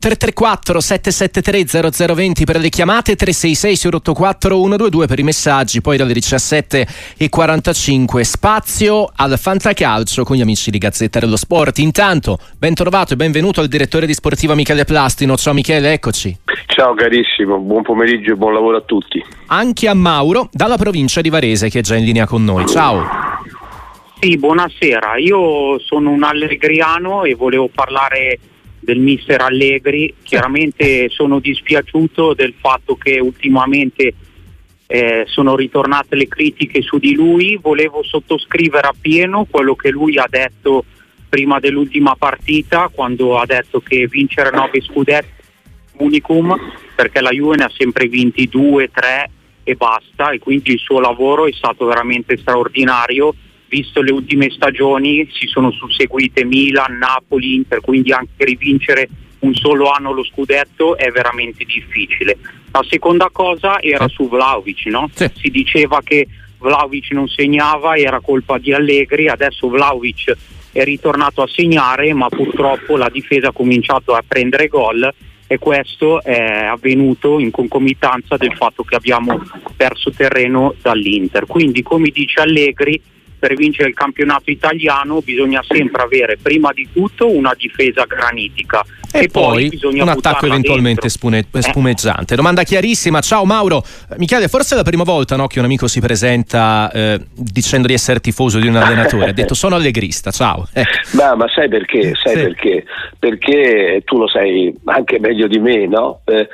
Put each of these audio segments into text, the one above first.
334 773 0020 per le chiamate 366 084 122 per i messaggi poi dalle 17 e 45 spazio al Fantacalcio con gli amici di Gazzetta dello Sport. Intanto ben trovato e benvenuto al direttore di Sportiva Michele Plastino. Ciao Michele eccoci. Ciao carissimo buon pomeriggio e buon lavoro a tutti. Anche a Mauro dalla provincia di Varese che è già in linea con noi. Ciao. Sì buonasera. Io sono un allegriano e volevo parlare del mister Allegri. Chiaramente sono dispiaciuto del fatto che ultimamente eh, sono ritornate le critiche su di lui. Volevo sottoscrivere appieno quello che lui ha detto prima dell'ultima partita, quando ha detto che vincere 9 scudetti unicum, perché la Juve ne ha sempre vinti 2, 3 e basta, e quindi il suo lavoro è stato veramente straordinario visto le ultime stagioni si sono susseguite Milan, Napoli, Inter, quindi anche rivincere un solo anno lo scudetto è veramente difficile. La seconda cosa era su Vlaovic, no? sì. si diceva che Vlaovic non segnava, era colpa di Allegri, adesso Vlaovic è ritornato a segnare, ma purtroppo la difesa ha cominciato a prendere gol e questo è avvenuto in concomitanza del fatto che abbiamo perso terreno dall'Inter. Quindi come dice Allegri per vincere il campionato italiano bisogna sempre avere prima di tutto una difesa granitica e, e poi, poi un attacco eventualmente spune, eh. spumeggiante. Domanda chiarissima. Ciao Mauro. Michele, forse è la prima volta no, che un amico si presenta eh, dicendo di essere tifoso di un allenatore. ha detto sono allegrista. Ciao. Eh. Ma, ma, sai perché? Sai sì. perché? Perché tu lo sai anche meglio di me, no? Eh,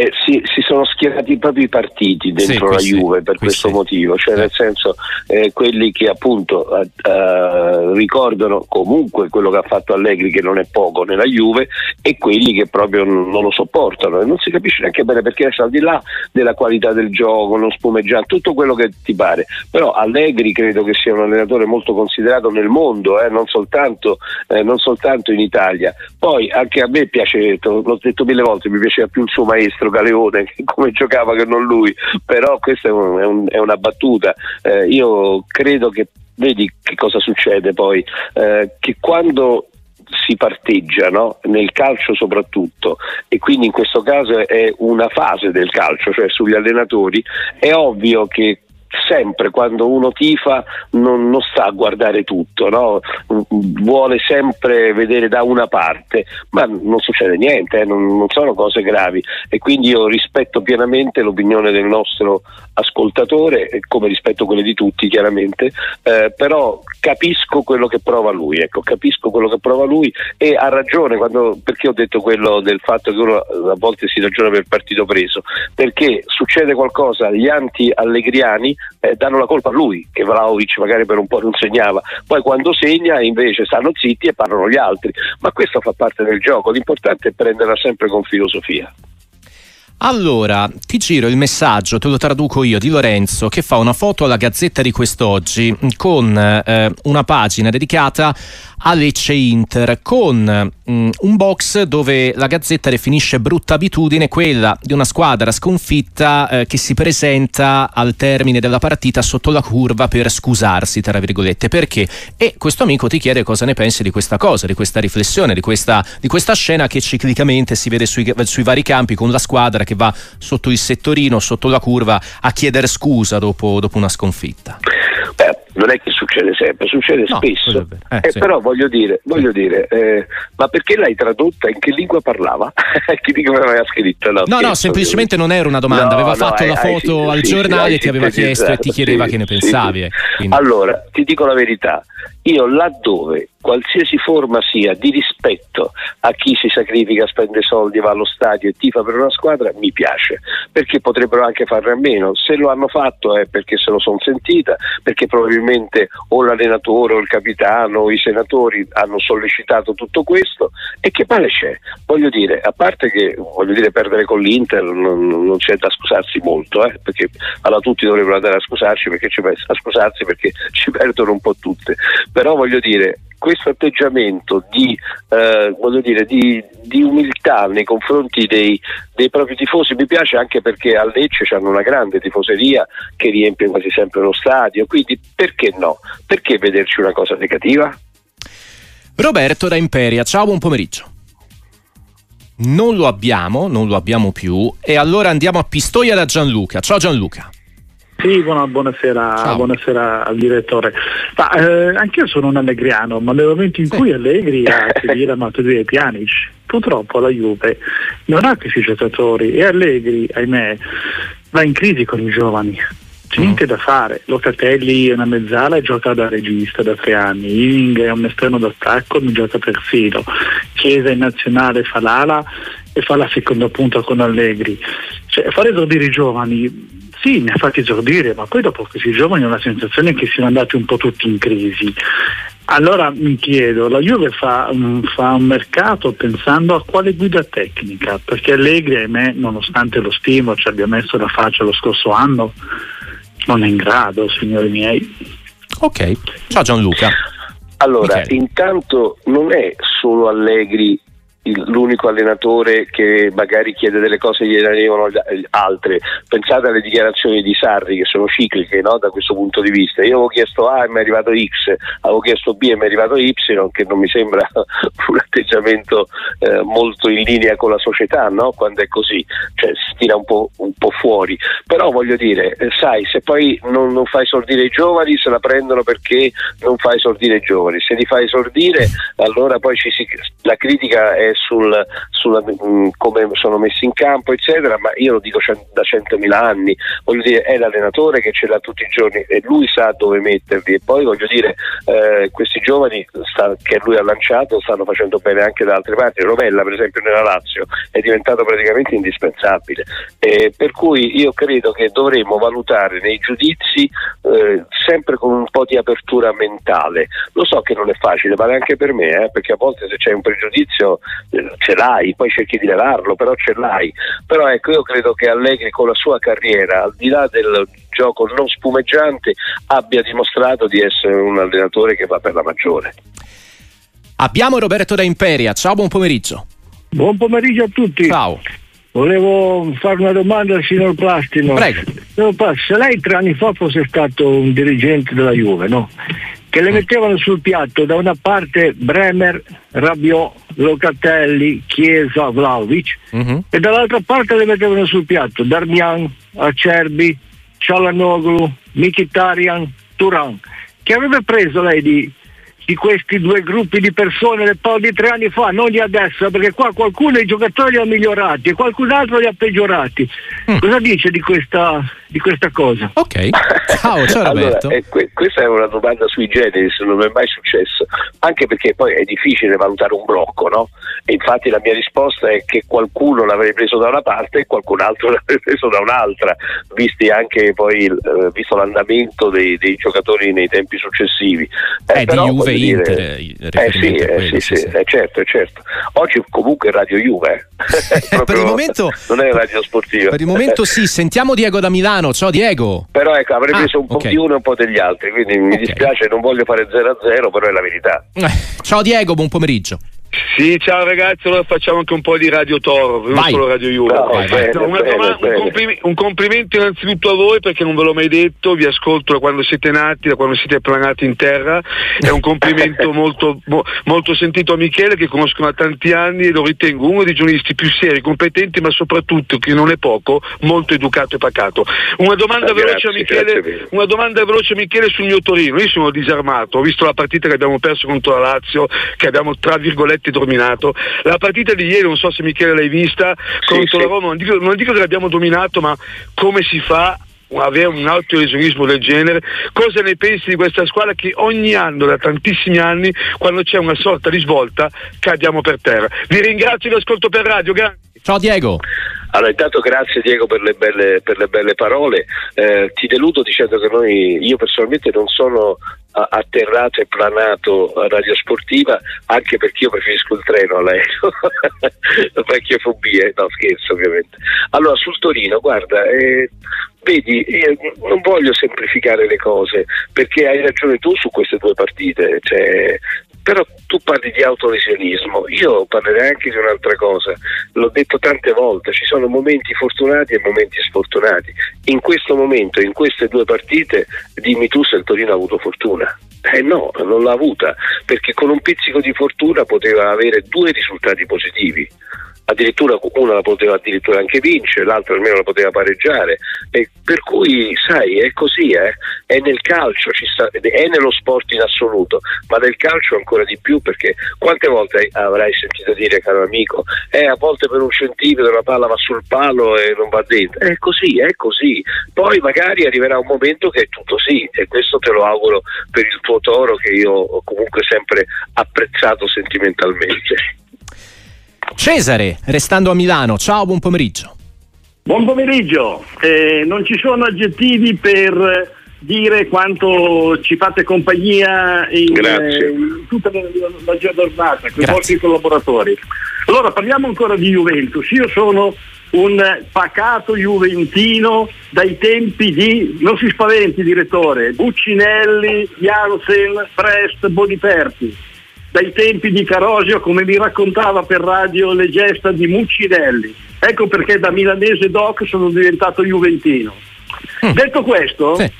eh, si, si, sono schierati proprio i partiti dentro sì, la Juve per questo sì. motivo, cioè nel senso eh, quelli che appunto eh, eh, ricordano comunque quello che ha fatto Allegri che non è poco nella Juve e quelli che proprio non lo sopportano e non si capisce neanche bene perché adesso al di là della qualità del gioco, non spumeggiante, tutto quello che ti pare, però Allegri credo che sia un allenatore molto considerato nel mondo, eh, non soltanto, eh, non soltanto in Italia. Poi anche a me piace, l'ho detto mille volte, mi piaceva più il suo maestro Galeone come giocava che non lui, però questa è, un, è, un, è una battuta. Eh, io credo che, vedi che cosa succede poi, eh, che quando si parteggia no? nel calcio soprattutto e quindi in questo caso è una fase del calcio, cioè sugli allenatori, è ovvio che sempre quando uno tifa non, non sta a guardare tutto, no? vuole sempre vedere da una parte, ma non succede niente, eh? non, non, sono cose gravi e quindi io rispetto pienamente l'opinione del nostro ascoltatore, come rispetto quelle di tutti chiaramente, eh, però capisco quello che prova lui, ecco, capisco quello che prova lui e ha ragione quando, perché ho detto quello del fatto che uno a volte si ragiona per partito preso, perché succede qualcosa, gli anti-allegriani eh, danno la colpa a lui, che Vlaovic magari per un po' non segnava, poi quando segna invece stanno zitti e parlano gli altri, ma questo fa parte del gioco, l'importante è prenderla sempre con filosofia. Allora, ti giro il messaggio, te lo traduco io, di Lorenzo che fa una foto alla Gazzetta di quest'oggi con eh, una pagina dedicata a Lecce Inter con mm, un box dove la Gazzetta definisce brutta abitudine quella di una squadra sconfitta eh, che si presenta al termine della partita sotto la curva per scusarsi, tra virgolette. Perché? E questo amico ti chiede cosa ne pensi di questa cosa, di questa riflessione, di questa, di questa scena che ciclicamente si vede sui, sui vari campi con la squadra che va sotto il settorino, sotto la curva a chiedere scusa dopo, dopo una sconfitta. Non è che succede sempre, succede no, spesso. Eh, eh, sì. Però voglio dire, voglio dire eh, ma perché l'hai tradotta? In che lingua parlava? che lingua aveva scritto? No, no, no semplicemente non era una domanda, no, aveva fatto la foto al giornale, sì, ti aveva chiesto e ti chiedeva che ne pensavi. Eh, allora, ti dico la verità, io laddove qualsiasi forma sia di rispetto a chi si sacrifica, spende soldi, va allo stadio e tifa per una squadra, mi piace, perché potrebbero anche farne a meno. Se lo hanno fatto è perché se lo sono sentita, perché probabilmente o l'allenatore o il capitano o i senatori hanno sollecitato tutto questo e che male c'è? Voglio dire, a parte che dire, perdere con l'Inter non, non c'è da scusarsi molto, eh, perché alla tutti dovrebbero andare a scusarci perché ci, a scusarsi perché ci perdono un po' tutte. Però voglio dire, questo atteggiamento di, eh, dire, di, di, umiltà nei confronti dei, dei, propri tifosi mi piace anche perché a Lecce hanno una grande tifoseria che riempie quasi sempre lo stadio, quindi perché no? Perché vederci una cosa negativa? Roberto da Imperia, ciao, buon pomeriggio. Non lo abbiamo, non lo abbiamo più e allora andiamo a Pistoia da Gianluca. Ciao Gianluca. Sì, buona, buonasera, buonasera, al direttore. Ma, eh, anch'io sono un allegriano, ma nel momento in sì. cui Allegri ha seguito Matuidi e Pjanic, purtroppo la Juve non ha questi giocatori e Allegri, ahimè, va in crisi con i giovani. C'è niente da fare. Locatelli è una mezzala e gioca da regista da tre anni. Ing è un esterno d'attacco, mi gioca terzino. Chiesa in nazionale fa l'ala e fa la seconda punta con Allegri. Cioè, fare esordire i giovani sì, mi ha fatti esordire, ma poi dopo questi giovani ho la sensazione che siano andati un po' tutti in crisi. Allora mi chiedo, la Juve fa, fa, un mercato pensando a quale guida tecnica? Perché Allegri, ahimè, nonostante lo stimo ci abbia messo la faccia lo scorso anno, non è in grado, signori miei. Ok, ciao Gianluca. Allora, Michele. intanto non è solo Allegri l'unico allenatore che magari chiede delle cose e gliene arrivano altre. Pensate alle dichiarazioni di Sarri che sono cicliche no? da questo punto di vista. Io avevo chiesto A e mi è arrivato X, avevo chiesto B e mi è arrivato Y, che non mi sembra un atteggiamento eh, molto in linea con la società no? quando è così, cioè si tira un po', un po fuori. Però voglio dire, eh, sai, se poi non, non, fai esordire i giovani se la prendono perché non fai esordire i giovani, se li fai esordire allora poi si, la critica è sul, sulla, mh, mm, come sono messi in campo, eccetera, ma io lo dico c- da centomila anni, voglio dire, è l'allenatore che ce l'ha tutti i giorni e lui sa dove metterli. E poi voglio dire, eh, questi giovani sta, che lui ha lanciato stanno facendo bene anche da altre parti, Rovella per esempio nella Lazio è diventato praticamente indispensabile, eh, per cui io credo che dovremmo valutare nei giudizi eh, sempre con un po' di apertura mentale, lo so che non è facile, vale anche per me, eh, perché a volte se c'è un pregiudizio ce l'hai, poi cerchi di levarlo, però ce l'hai. Però ecco, io credo che Allegri con la sua carriera, al di là del gioco non spumeggiante, abbia dimostrato di essere un allenatore che va per la maggiore. Abbiamo Roberto da Imperia, ciao, buon pomeriggio. Buon pomeriggio a tutti. Ciao. Volevo fare una domanda al signor Plastino. Prego. Signor Plastino, se lei tre anni fa fosse stato un dirigente della Juve, no? Che le mettevano sul piatto da una parte Bremer, Rabiot, Locatelli, Chiesa, Vlaovic uh-huh. e dall'altra parte le mettevano sul piatto Darmian, Acerbi, Cialanoglu, Mkhitaryan, Turan. Che avrebbe preso lei di di questi due gruppi di persone un po' di tre anni fa, non di adesso, perché qua qualcuno i giocatori li ha migliorati e qualcun altro li ha peggiorati. Mm. Cosa dice di questa, di questa, cosa? Ok, ciao, ciao Roberto. Allora, eh, que- questa è una domanda sui generis, non è mai successo, anche perché poi è difficile valutare un blocco, no? E infatti la mia risposta è che qualcuno l'avrebbe preso da una parte e qualcun altro l'avrebbe preso da un'altra, visti anche poi eh, visto l'andamento dei, dei, giocatori nei tempi successivi. Eh, eh però, di Juve Inter. Eh, eh sì, eh, sì, sì, sì. Eh, certo, certo. Oggi comunque Radio Juve. per il momento, non è radio sportiva. Per il momento sì, sentiamo Diego da Milano. Ciao Diego. Però ecco, avrei ah, preso un po' okay. di uno e un po' degli altri, quindi mi okay. dispiace, non voglio fare 0 a 0, però è la verità. ciao Diego, buon pomeriggio. Sì, ciao ragazzi, allora facciamo anche un po' di Radio Toro, non vai. solo Radio Juve. No, vai, vai. Una domanda, un, complimento, un, complimento innanzitutto a voi perché non ve l'ho mai detto, vi ascolto da quando siete nati, da quando siete planati in terra. È un complimento molto, molto, sentito a Michele che conosco da tanti anni e lo ritengo uno dei giornalisti più seri, competenti, ma soprattutto, che non è poco, molto educato e pacato. Una domanda, grazie, veloce, a Michele, una domanda veloce a Michele sul mio Torino. Io sono disarmato, ho visto la partita che abbiamo perso contro la Lazio, che abbiamo tra virgolette dominato la partita di ieri, non so se Michele l'hai vista, sì, contro sì. la Roma, non dico, non dico che l'abbiamo dominato, ma come si fa avere un autolesionismo del genere, cosa ne pensi di questa squadra che ogni anno, da tantissimi anni, quando c'è una sorta di svolta, cadiamo per terra. Vi ringrazio vi ascolto per radio, grazie. Ciao Diego. Allora, intanto grazie Diego per le belle, per le belle parole. Eh, ti deludo dicendo che noi, io personalmente non sono atterrato e planato a radio sportiva anche perché io preferisco il treno all'aereo vecchie fobie no scherzo ovviamente allora sul Torino guarda eh, vedi non voglio semplificare le cose perché hai ragione tu su queste due partite cioè, però tu parli di autolesionismo, io parlerei anche di un'altra cosa, l'ho detto tante volte, ci sono momenti fortunati e momenti sfortunati. In questo momento, in queste due partite, dimmi tu se il Torino ha avuto fortuna. Eh no, non l'ha avuta, perché con un pizzico di fortuna poteva avere due risultati positivi addirittura una la poteva addirittura anche vincere, l'altra almeno la poteva pareggiare. E per cui, sai, è così, eh? è nel calcio, sta, è nello sport in assoluto, ma nel calcio ancora di più perché quante volte avrai sentito dire, caro amico, eh, a volte per un centimetro la palla va sul palo e non va dentro. È così, è così. Poi magari arriverà un momento che è tutto sì, e questo te lo auguro per il tuo toro che io ho comunque sempre apprezzato sentimentalmente. Cesare, restando a Milano, ciao, buon pomeriggio. Buon pomeriggio, eh, non ci sono aggettivi per dire quanto ci fate compagnia in, eh, in tutta la, la giornata con i vostri collaboratori. Allora parliamo ancora di Juventus. Io sono un pacato juventino dai tempi di, non si spaventi direttore, Buccinelli, Jansen, Prest, Boniperti dai tempi di Carosio come mi raccontava per radio le gesta di Muccinelli. Ecco perché da milanese doc sono diventato juventino. Mm. Detto questo, sì.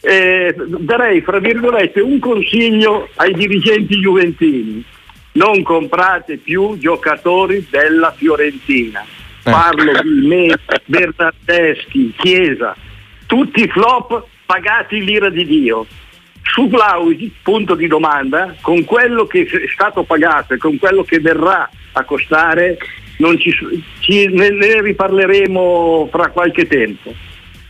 eh, darei fra virgolette un consiglio ai dirigenti juventini. Non comprate più giocatori della Fiorentina. Eh. Parlo di me, Bernardeschi, Chiesa, tutti flop pagati l'ira di Dio su Vlaovic, punto di domanda, con quello che è stato pagato e con quello che verrà a costare, ci, ci, ne, ne, riparleremo fra qualche tempo.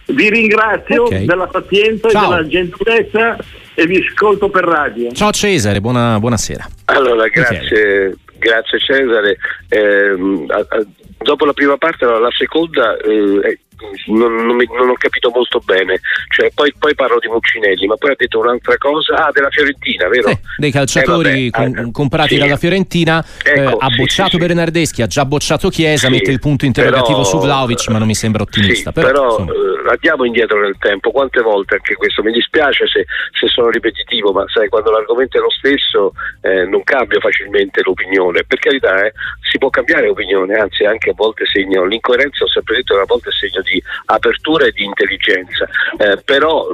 Vi ringrazio okay. della pazienza Ciao. e della gentilezza e vi ascolto per radio. Ciao Cesare, buona, buonasera. Allora, grazie, grazie Cesare. Eh, a, a, dopo la prima parte, la seconda eh, non, non, mi, non, ho capito molto bene. Cioè, poi, poi, parlo di Muccinelli, ma poi ha detto un'altra cosa. Ah, della Fiorentina, vero? Sì, dei calciatori eh, vabbè, com- comprati sì. dalla Fiorentina. Ecco, eh, ha bocciato sì, Bernardeschi, ha già bocciato Chiesa, mette il punto interrogativo però, su Vlaovic, ma non mi sembra ottimista. però, però eh, andiamo indietro nel tempo. Quante volte anche questo? Mi dispiace se, se sono ripetitivo, ma sai, quando l'argomento è lo stesso eh, non cambia facilmente l'opinione. Per carità, eh, si può cambiare opinione, anzi anche a volte segno, l'incoerenza ho sempre detto che a volte segno di apertura e di intelligenza, eh, però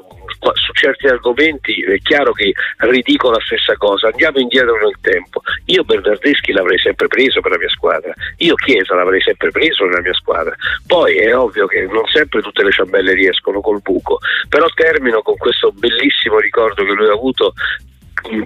su certi argomenti è chiaro che ridico la stessa cosa, andiamo indietro nel tempo. Io Bernardeschi l'avrei sempre preso per la mia squadra, io Chiesa l'avrei sempre preso nella mia squadra. Poi è ovvio che non sempre tutte le ciambelle riescono col buco, però termino con questo bellissimo ricordo che lui ha avuto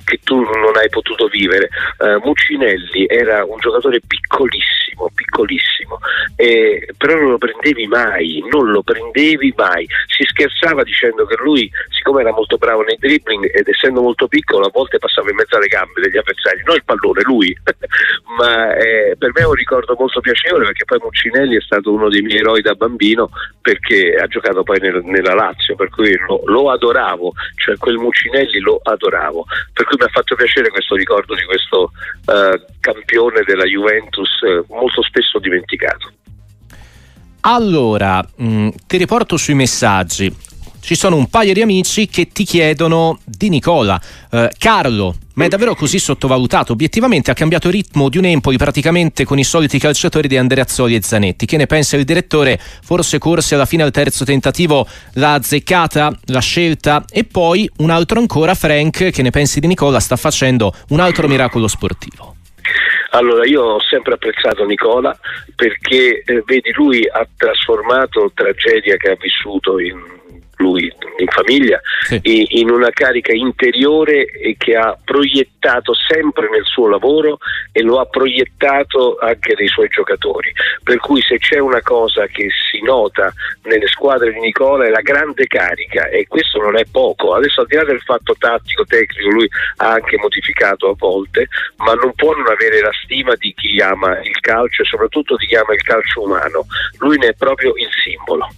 che tu non hai potuto vivere. Uh, Muccinelli era un giocatore piccolissimo, piccolissimo, eh, però non lo prendevi mai, non lo prendevi mai. Si scherzava dicendo che lui, siccome era molto bravo nei dribbling ed essendo molto piccolo, a volte passava in mezzo alle gambe degli avversari, non il pallone, lui. Ma eh, per me è un ricordo molto piacevole perché poi Muccinelli è stato uno dei miei eroi da bambino perché ha giocato poi nel, nella Lazio, per cui lo, lo adoravo, cioè quel Muccinelli lo adoravo per cui mi ha fatto piacere questo ricordo di questo uh, campione della Juventus uh, molto spesso dimenticato. Allora, mh, mm, ti riporto sui messaggi ci sono un paio di amici che ti chiedono di Nicola. Eh, Carlo, ma è davvero così sottovalutato? Obiettivamente ha cambiato ritmo di un Empoli praticamente con i soliti calciatori di Andreazzoli e Zanetti. Che ne pensa il direttore? Forse corse alla fine al terzo tentativo l'ha azzeccata, la scelta e poi un altro ancora, Frank, che ne pensi di Nicola? Sta facendo un altro miracolo sportivo. Allora, io ho sempre apprezzato Nicola perché, eh, vedi, lui ha trasformato tragedia che ha vissuto in lui in famiglia, sì. in una carica interiore che ha proiettato sempre nel suo lavoro e lo ha proiettato anche nei suoi giocatori. Per cui se c'è una cosa che si nota nelle squadre di Nicola è la grande carica e questo non è poco. Adesso al di là del fatto tattico, tecnico, lui ha anche modificato a volte, ma non può non avere la stima di chi ama il calcio e soprattutto di chi ama il calcio umano. Lui ne è proprio il simbolo.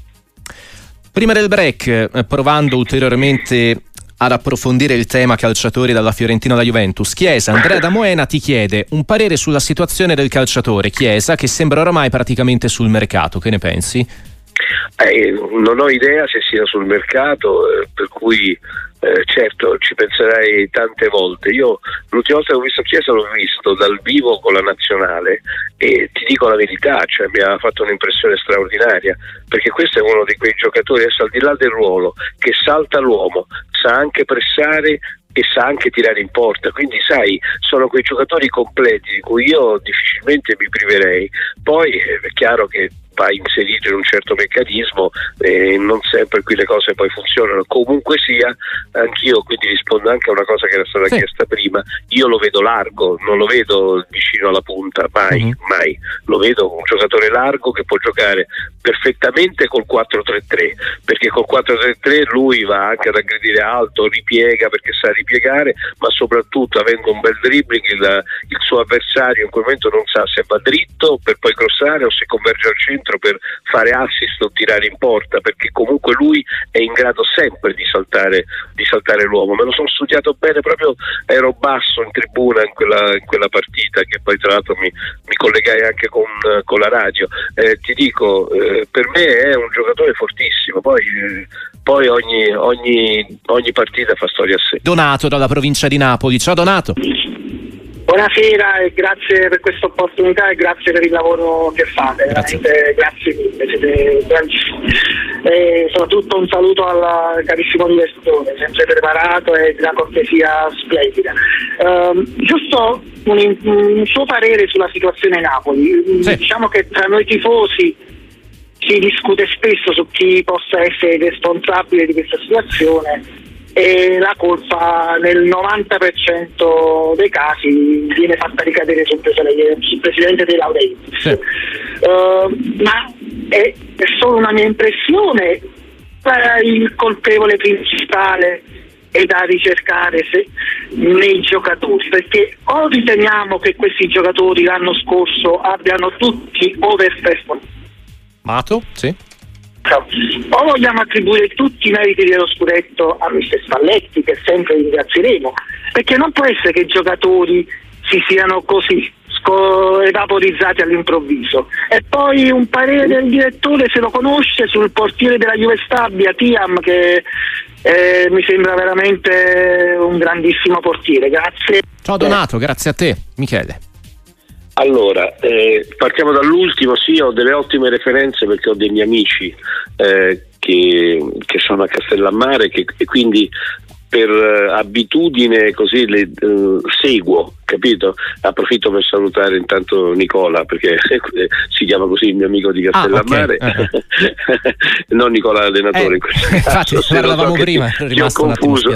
Prima del break, eh, provando ulteriormente ad approfondire il tema calciatori dalla Fiorentina alla Juventus. Chiesa, Andrea da Moena ti chiede un parere sulla situazione del calciatore Chiesa che sembra oramai praticamente sul mercato. Che ne pensi? Eh, non ho idea se sia sul mercato, eh, per cui eh, certo ci penserai tante volte. Io l'ultima volta che ho visto Chiesa l'ho visto dal vivo con la nazionale e ti dico la verità, cioè mi ha fatto un'impressione straordinaria, perché questo è uno di quei giocatori, adesso al di là del ruolo, che salta l'uomo, sa anche pressare e sa anche tirare in porta, quindi sai, sono quei giocatori completi di cui io difficilmente mi priverei. Poi eh, è chiaro che va inserito in un certo meccanismo e non sempre qui le cose poi funzionano. Comunque sia, anch'io quindi rispondo anche a una cosa che era stata sì. chiesta prima, io lo vedo largo, non lo vedo vicino alla punta, mai, uh-huh. mai. Lo vedo un giocatore largo che può giocare perfettamente col 4-3-3, perché col 4-3-3 lui va anche ad aggredire alto, ripiega perché sa ripiegare, ma soprattutto avendo un bel dribbling il, il suo avversario in quel momento non sa se va dritto per poi crossare o se converge al centro centro per fare assist o tirare in porta, perché comunque lui è in grado sempre di saltare, di saltare l'uomo. Me lo sono studiato bene, proprio ero basso in tribuna in quella, in quella partita, che poi tra l'altro mi, mi collegai anche con, con la radio. Eh, ti dico, eh, per me è un giocatore fortissimo, poi, poi ogni, ogni, ogni partita fa storia a sé. Donato dalla provincia di Napoli, ciao Donato. Buonasera e grazie per questa opportunità e grazie per il lavoro che fate, grazie, grazie mille, siete bravissimi. E soprattutto un saluto al carissimo direttore, sempre preparato e di una cortesia splendida. Uh, giusto un, un, suo parere sulla situazione Napoli. Sì. Diciamo che tra noi tifosi si discute spesso su chi possa essere responsabile di questa situazione e la colpa nel 90% dei casi viene fatta ricadere sul, presidente dei Laurenti. Sì. Uh, ma è, è, solo una mia impressione, il colpevole principale è da ricercare se, nei giocatori, perché o riteniamo che questi giocatori l'anno scorso abbiano tutti overperformato. Mato, sì o vogliamo attribuire tutti i meriti dello scudetto a Mr. Spalletti, che sempre ringrazieremo, perché non può essere che i giocatori si siano così evaporizzati all'improvviso. E poi un parere del direttore, se lo conosce, sul portiere della Juve Stabia, Tiam, che eh, mi sembra veramente un grandissimo portiere. Grazie. Ciao Donato, grazie a te. Michele. Allora, eh, partiamo dall'ultimo, sì, ho delle ottime referenze perché ho miei amici eh, che, che, sono a Castellammare che, e quindi per uh, abitudine così le uh, seguo capito? Approfitto per salutare intanto Nicola, perché si chiama così il mio amico di Castellammare, ah, okay. uh-huh. non Nicola allenatore. Eh, infatti, sì, parlavamo so prima, ti ho confuso.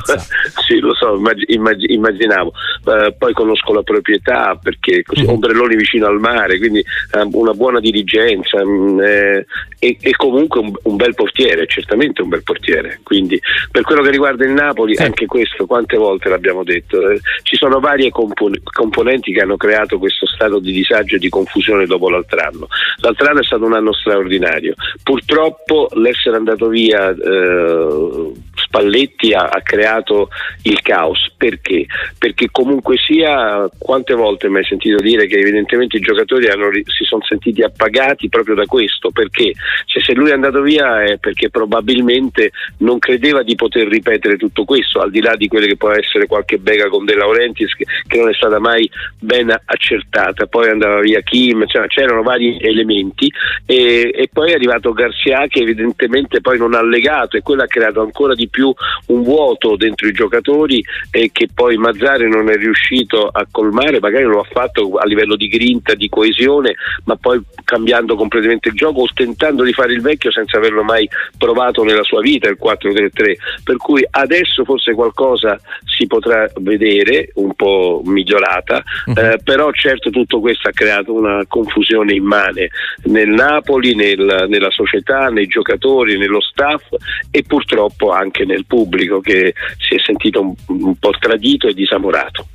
sì, lo so, immag- immaginavo. Uh, poi conosco la proprietà perché così, uh-huh. ombrelloni vicino al mare, quindi uh, una buona dirigenza um, eh, e, e, comunque un, un, bel portiere, certamente un bel portiere. Quindi per quello che riguarda il Napoli, sì. anche questo, quante volte l'abbiamo detto, eh, ci sono varie componenti componenti che hanno creato questo stato di disagio e di confusione dopo l'altro anno. L'altro anno è stato un anno straordinario. Purtroppo l'essere andato via eh, Spalletti ha, ha, creato il caos. Perché? Perché comunque sia, quante volte mi hai sentito dire che evidentemente i giocatori hanno, si sono sentiti appagati proprio da questo? Perché? Cioè, se lui è andato via è perché probabilmente non credeva di poter ripetere tutto questo, al di là di quelle che può essere qualche bega con De Laurentiis che, che non è stata mai ben accertata. Poi andava via Kim, cioè, c'erano vari elementi e, e poi è arrivato Garcia che evidentemente poi non ha legato e quello ha creato ancora di più un vuoto dentro i giocatori e che poi Mazzari non è riuscito a colmare, magari lo ha fatto a livello di grinta, di coesione, ma poi cambiando completamente il gioco o tentando di fare il vecchio senza averlo mai provato nella sua vita, il 4-3-3. Per cui adesso forse qualcosa si potrà vedere un po' migliorata, uh-huh. eh, però certo tutto questo ha creato una confusione immane nel Napoli, nel, nella società, nei giocatori, nello staff e purtroppo anche nel pubblico che si è sentito un, un po' tradito e disamorato.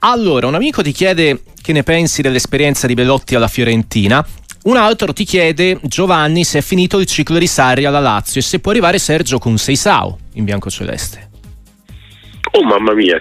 Allora, un amico ti chiede che ne pensi dell'esperienza di Belotti alla Fiorentina. Un altro ti chiede, Giovanni, se è finito il ciclo di Sarri alla Lazio e se può arrivare Sergio con Seisao in biancoceleste. Oh mamma mia,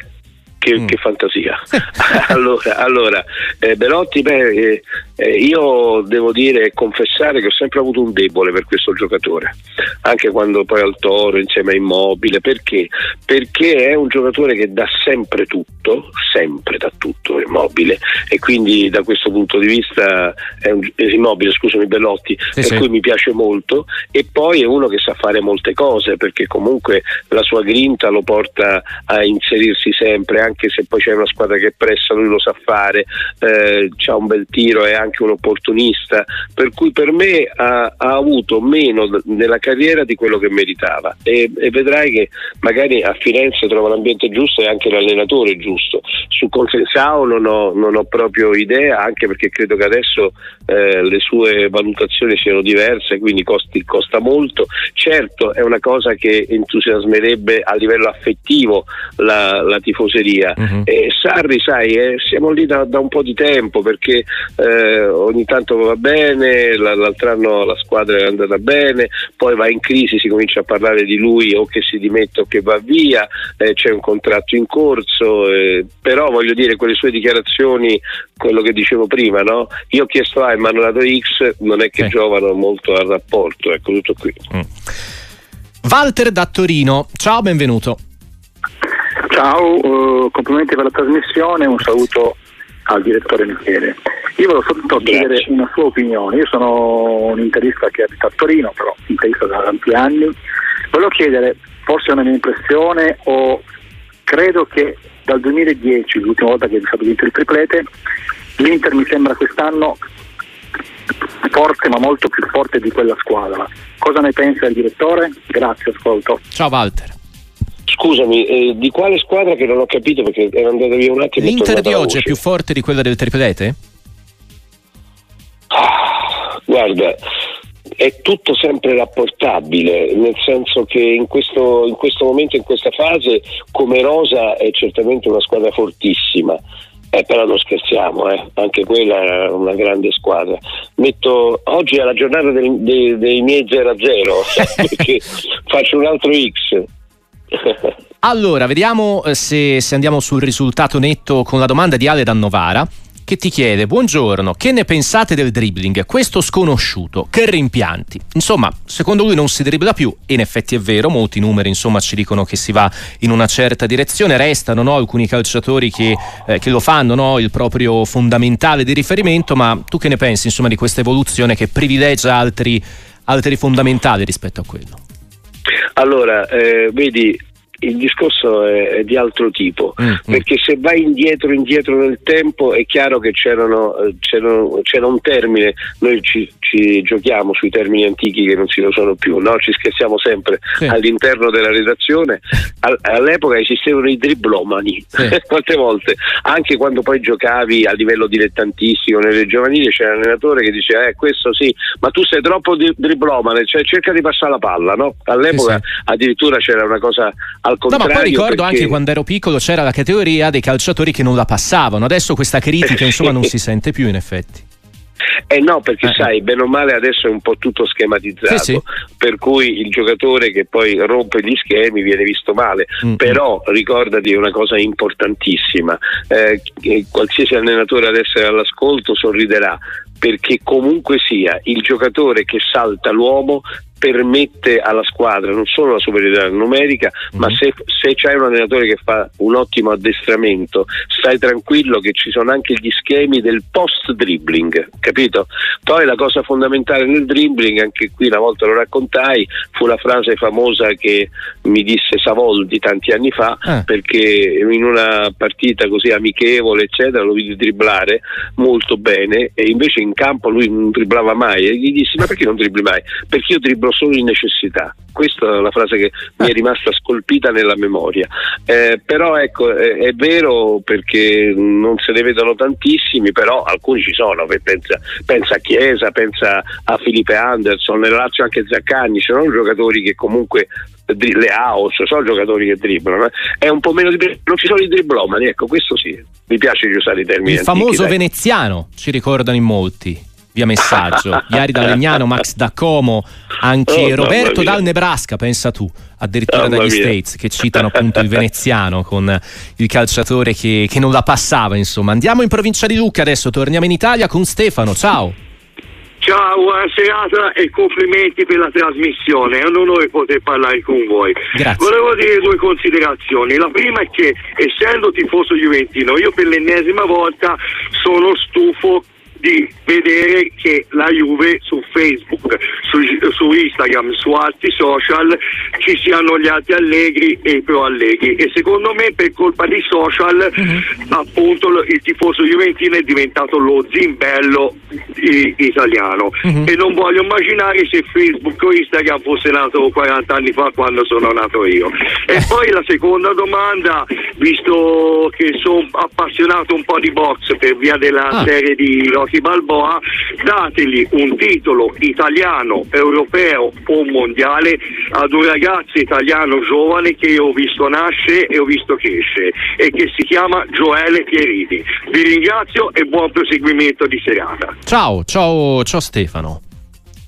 che, mm. che fantasia. allora, allora eh, Belotti, beh, eh, Eh, io devo dire e confessare che ho sempre avuto un debole per questo giocatore, anche quando poi al Toro insieme a Immobile, perché? Perché è un giocatore che dà sempre tutto, sempre dà tutto Immobile e quindi da questo punto di vista è un, Immobile, scusami Bellotti, sì, per sì. cui mi piace molto e poi è uno che sa fare molte cose perché comunque la sua grinta lo porta a inserirsi sempre, anche se poi c'è una squadra che pressa, lui lo sa fare, eh, ha un bel tiro, è anche un opportunista, per cui per me ha, ha avuto meno d- nella carriera di quello che meritava e, e, vedrai che magari a Firenze trova l'ambiente giusto e anche l'allenatore giusto. Su Confensao non ho, non ho proprio idea, anche perché credo che adesso eh, le sue valutazioni siano diverse, quindi costi, costa molto. Certo è una cosa che entusiasmerebbe a livello affettivo la, la tifoseria. Uh-huh. E Sarri, sai, eh, siamo lì da, da, un po' di tempo perché eh, ogni tanto va bene, l'altro anno la squadra è andata bene, poi va in crisi, si comincia a parlare di lui o che si dimette o che va via, eh, c'è un contratto in corso, eh, però voglio dire quelle sue dichiarazioni, quello che dicevo prima, no? io ho chiesto A e mi hanno dato X, non è che eh. giovano molto al rapporto, ecco tutto qui. Mm. Walter da Torino, ciao, benvenuto. Ciao, uh, complimenti per la trasmissione, un saluto al direttore Michele. Io volevo soltanto chiedere una sua opinione. Io sono un interista che abita a Torino, però interista da tanti anni. Volevo chiedere, forse è una mia impressione, o credo che dal 2010, l'ultima volta che è stato vinto il triplete, l'Inter mi sembra quest'anno forte ma molto più forte di quella squadra. Cosa ne pensa il direttore? Grazie, ascolto. Ciao Walter. Scusami, eh, di quale squadra che non ho capito perché era andata via un attimo. L'Inter di oggi è più forte di quella del triplete? Ah, guarda, è tutto sempre rapportabile, nel senso che in questo, in questo momento, in questa fase, come Rosa è certamente una squadra fortissima. Eh, però non scherziamo, eh. anche quella è una grande squadra. Metto, oggi è la giornata dei, dei, dei miei 0-0, perché faccio un altro X. allora, vediamo eh, se, se, andiamo sul risultato netto con la domanda di Ale da Novara che ti chiede buongiorno, che ne pensate del dribbling? Questo sconosciuto, che rimpianti? Insomma, secondo lui non si dribbla più e in effetti è vero, molti numeri insomma ci dicono che si va in una certa direzione, restano no, alcuni calciatori che, eh, che lo fanno, no, il proprio fondamentale di riferimento, ma tu che ne pensi insomma di questa evoluzione che privilegia altri, altri fondamentali rispetto a quello? Allora, eh, vedi, il discorso è, è, di altro tipo, mm, mm. perché se vai indietro, indietro nel tempo è chiaro che c'erano, eh, c'erano, c'era un termine, noi ci, ci, giochiamo sui termini antichi che non si usano più, no? ci scherziamo sempre sì. all'interno della redazione, All, all'epoca esistevano i driblomani, sì. quante volte, anche quando poi giocavi a livello dilettantistico nelle giovanili c'era un allenatore che diceva eh questo sì, ma tu sei troppo driblomane, cioè cerca di passare la palla, no? all'epoca sì, addirittura c'era una cosa al contrario. No, ma poi ricordo perché... anche quando ero piccolo c'era la categoria dei calciatori che non la passavano. Adesso questa critica insomma non si sente più in effetti. Eh no, perché eh. sai, bene o male adesso è un po' tutto schematizzato, sì, sì. per cui il giocatore che poi rompe gli schemi viene visto male, mm-hmm. però ricordati una cosa importantissima, eh, qualsiasi allenatore adesso è all'ascolto sorriderà, perché comunque sia il giocatore che salta l'uomo permette alla squadra non solo la superiorità numerica, mm-hmm. ma se, se c'hai un allenatore che fa un ottimo addestramento, stai tranquillo che ci sono anche gli schemi del post dribbling, capito? Poi la cosa fondamentale nel dribbling, anche qui una volta lo raccontai, fu la frase famosa che mi disse Savoldi tanti anni fa, eh. perché in una partita così amichevole, eccetera, lo vidi dribblare molto bene e invece in campo lui non dribblava mai e gli dissi ma perché non dribbli mai? Perché io dribblo solo in necessità. Questa è la frase che mi è rimasta scolpita nella memoria. Eh, però ecco, è, è, vero perché non se ne vedono tantissimi, però alcuni ci sono. Pensa, pensa a Chiesa, pensa a Felipe Anderson, nella Lazio anche Zaccagni, ci sono giocatori che comunque le house, sono giocatori che dribblano, eh. è un po' meno di non ci sono i driblomani, ecco, questo sì, mi piace di usare i termini. Il famoso dai. veneziano, ci ricordano in molti via messaggio. Iari da Legnano, Max da Como, anche oh, Roberto dal Nebraska, pensa tu, addirittura dagli States, che citano appunto il veneziano con il calciatore che, che non la passava, insomma. Andiamo in provincia di Lucca adesso, torniamo in Italia con Stefano, ciao. Ciao, buona serata e complimenti per la trasmissione. È un onore poter parlare con voi. Grazie. Volevo dire due considerazioni. La prima è che, essendo tifoso juventino, io per l'ennesima volta sono stufo di vedere che la Juve su Facebook, su, su, Instagram, su altri social ci siano gli altri allegri e i pro allegri e secondo me per colpa dei social uh-huh. appunto il tifoso juventino è diventato lo zimbello italiano uh-huh. e non voglio immaginare se Facebook o Instagram fosse nato 40 anni fa quando sono nato io. E eh. poi la seconda domanda, visto che sono appassionato un po' di box per via della ah. serie di Rocky Balboa, dategli un titolo italiano, europeo o mondiale ad un ragazzo italiano giovane che io ho visto nascere e ho visto crescere e che si chiama Gioele Pierini. Vi ringrazio e buon proseguimento di serata. Ciao, ciao, ciao Stefano.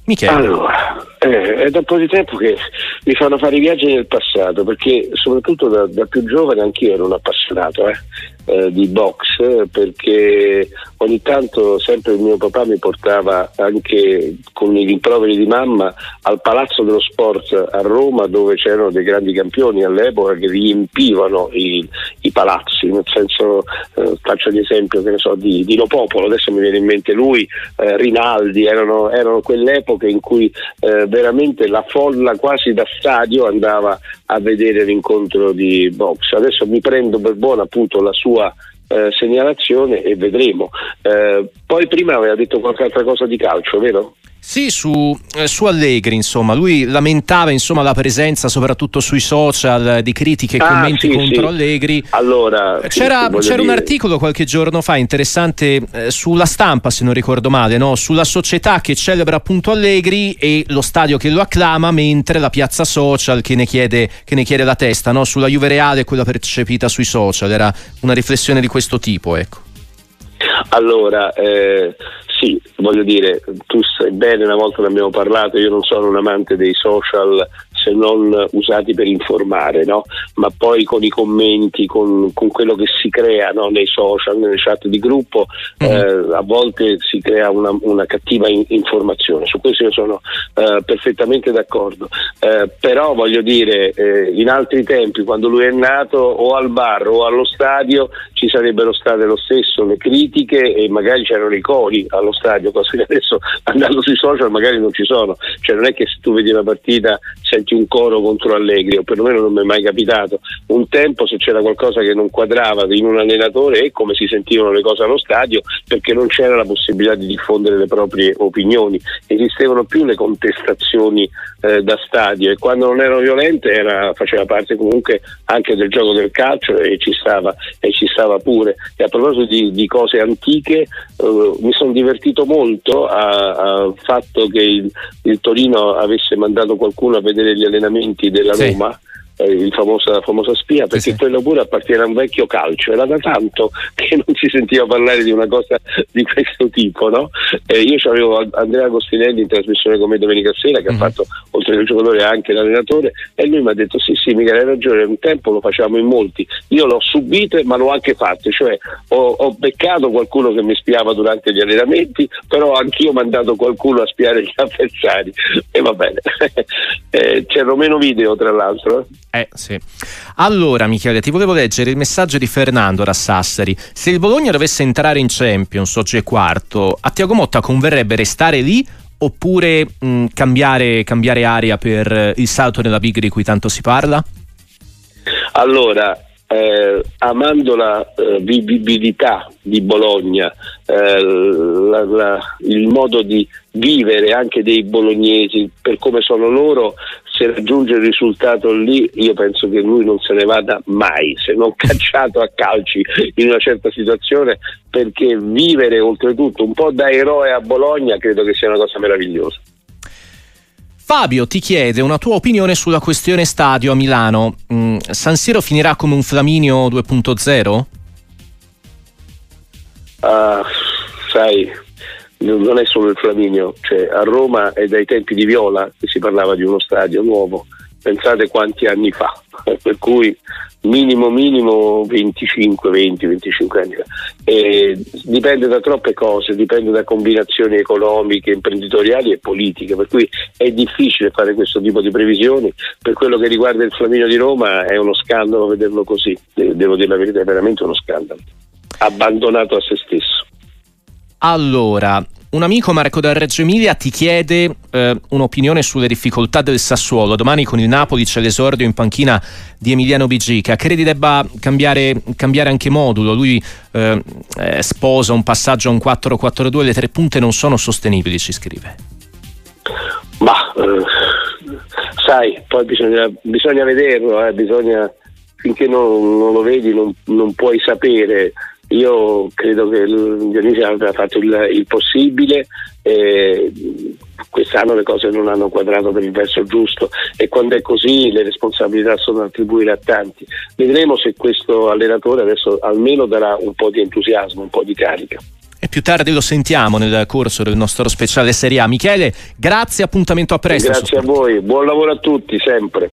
Michele. Allora, eh, è da un po' di tempo che mi fanno fare i viaggi nel passato, perché soprattutto da, da più giovane anch'io ero un appassionato. Eh eh, di box perché ogni tanto sempre il mio papà mi portava anche con i rimproveri di mamma al Palazzo dello Sport a Roma dove c'erano dei grandi campioni all'epoca che riempivano i, i palazzi, nel senso eh, faccio l'esempio so, di, di Popolo, adesso mi viene in mente lui, eh, Rinaldi, erano, erano quell'epoca in cui eh, veramente la folla quasi da stadio andava a vedere l'incontro di box. Adesso mi prendo per buona appunto la sua eh, segnalazione e vedremo. Eh, poi prima aveva detto qualche altra cosa di calcio, vero? Sì, su, eh, su, Allegri, insomma, lui lamentava insomma, la presenza soprattutto sui social di critiche e ah, commenti sì, contro sì. Allegri. Allora, c'era, c'era un articolo qualche giorno fa interessante eh, sulla stampa, se non ricordo male, no? sulla società che celebra appunto Allegri e lo stadio che lo acclama, mentre la piazza social che ne chiede, che ne chiede la testa, no? sulla Juve Reale e quella percepita sui social. Era una riflessione di questo tipo, ecco. Allora, eh, sì, voglio dire, tu sai bene, una volta ne abbiamo parlato, io non sono un amante dei social se non usati per informare, no? ma poi con i commenti, con, con quello che si crea no? nei social, nelle chat di gruppo, mm-hmm. eh, a volte si crea una, una cattiva in, informazione. Su questo io sono eh, perfettamente d'accordo. Eh, però voglio dire, eh, in altri tempi, quando lui è nato, o al bar o allo stadio ci sarebbero state lo stesso le critiche e magari c'erano i cori allo stadio, cose che adesso andando sui social magari non ci sono. Cioè non è che se tu vedi una partita senti un coro contro Allegri, o perlomeno non mi è mai capitato. Un tempo se c'era qualcosa che non quadrava in un allenatore è come si sentivano le cose allo stadio perché non c'era la possibilità di diffondere le proprie opinioni, esistevano più le contestazioni eh, da stadio e quando non erano violente era, faceva parte comunque anche del gioco del calcio e ci stava, e ci stava pure. E a proposito di, di cose antiche, eh, mi sono divertito molto al fatto che il, il Torino avesse mandato qualcuno a vedere gli allenamenti della sì. Roma eh, il famoso, la famosa spia, perché sì, sì. quello pure appartiene a un vecchio calcio, era da tanto che non si sentiva parlare di una cosa di questo tipo. No? Eh, io avevo Andrea Agostinelli in trasmissione con me domenica sera, che mm-hmm. ha mhm. fatto oltre che il giocatore anche l'allenatore, e lui mi ha detto: Sì, sì, mica hai ragione, un tempo lo facciamo in molti. Io l'ho subite, ma l'ho anche fatte, cioè ho, ho beccato qualcuno che mi spiava durante gli allenamenti, però anch'io ho mandato qualcuno a spiare gli avversari. E va bene, eh, c'erano meno video tra l'altro. Eh. Eh sì. Allora, Michele, ti volevo leggere il messaggio di Fernando da Sassari. Se il Bologna dovesse entrare in Champions, oggi è quarto, a Tiago Motta converrebbe restare lì oppure mh, cambiare, cambiare aria per il salto nella big di cui tanto si parla? Allora, eh, amando la eh, vivibilità di Bologna, eh, la, la, il modo di vivere anche dei bolognesi per come sono loro, se raggiunge il risultato lì, io penso che lui non se ne vada mai, se non cacciato a calci in una certa situazione, perché vivere oltretutto un po' da eroe a Bologna credo che sia una cosa meravigliosa. Fabio ti chiede una tua opinione sulla questione stadio a Milano. Mm, San Siro finirà come un Flaminio 2.0? Uh, sai, non è solo il Flaminio, cioè a Roma è dai tempi di Viola che si parlava di uno stadio nuovo, pensate quanti anni fa, per cui minimo minimo 25, 20, 25 anni fa. E dipende da troppe cose, dipende da combinazioni economiche, imprenditoriali e politiche, per cui è difficile fare questo tipo di previsioni. Per quello che riguarda il Flaminio di Roma è uno scandalo vederlo così, devo dire la verità, è veramente uno scandalo, abbandonato a se stesso. Allora, un amico Marco da Reggio Emilia ti chiede eh, un'opinione sulle difficoltà del Sassuolo. Domani con il Napoli c'è l'esordio in panchina di Emiliano Bigica. Credi debba cambiare, cambiare anche modulo? Lui eh, eh, sposa un passaggio a un 4-4-2, le tre punte non sono sostenibili, ci scrive. Ma eh, sai, poi bisogna, bisogna vederlo, eh, bisogna, finché non, non, lo vedi non, non puoi sapere io credo che Dionisio abbia fatto il, il possibile. Eh, quest'anno le cose non hanno quadrato per il verso giusto e quando è così le responsabilità sono attribuite a tanti. Vedremo se questo allenatore adesso almeno darà un po' di entusiasmo, un po' di carica. E più tardi lo sentiamo nel corso del nostro speciale Serie A. Michele, grazie, appuntamento a presto. Grazie a voi, buon lavoro a tutti sempre.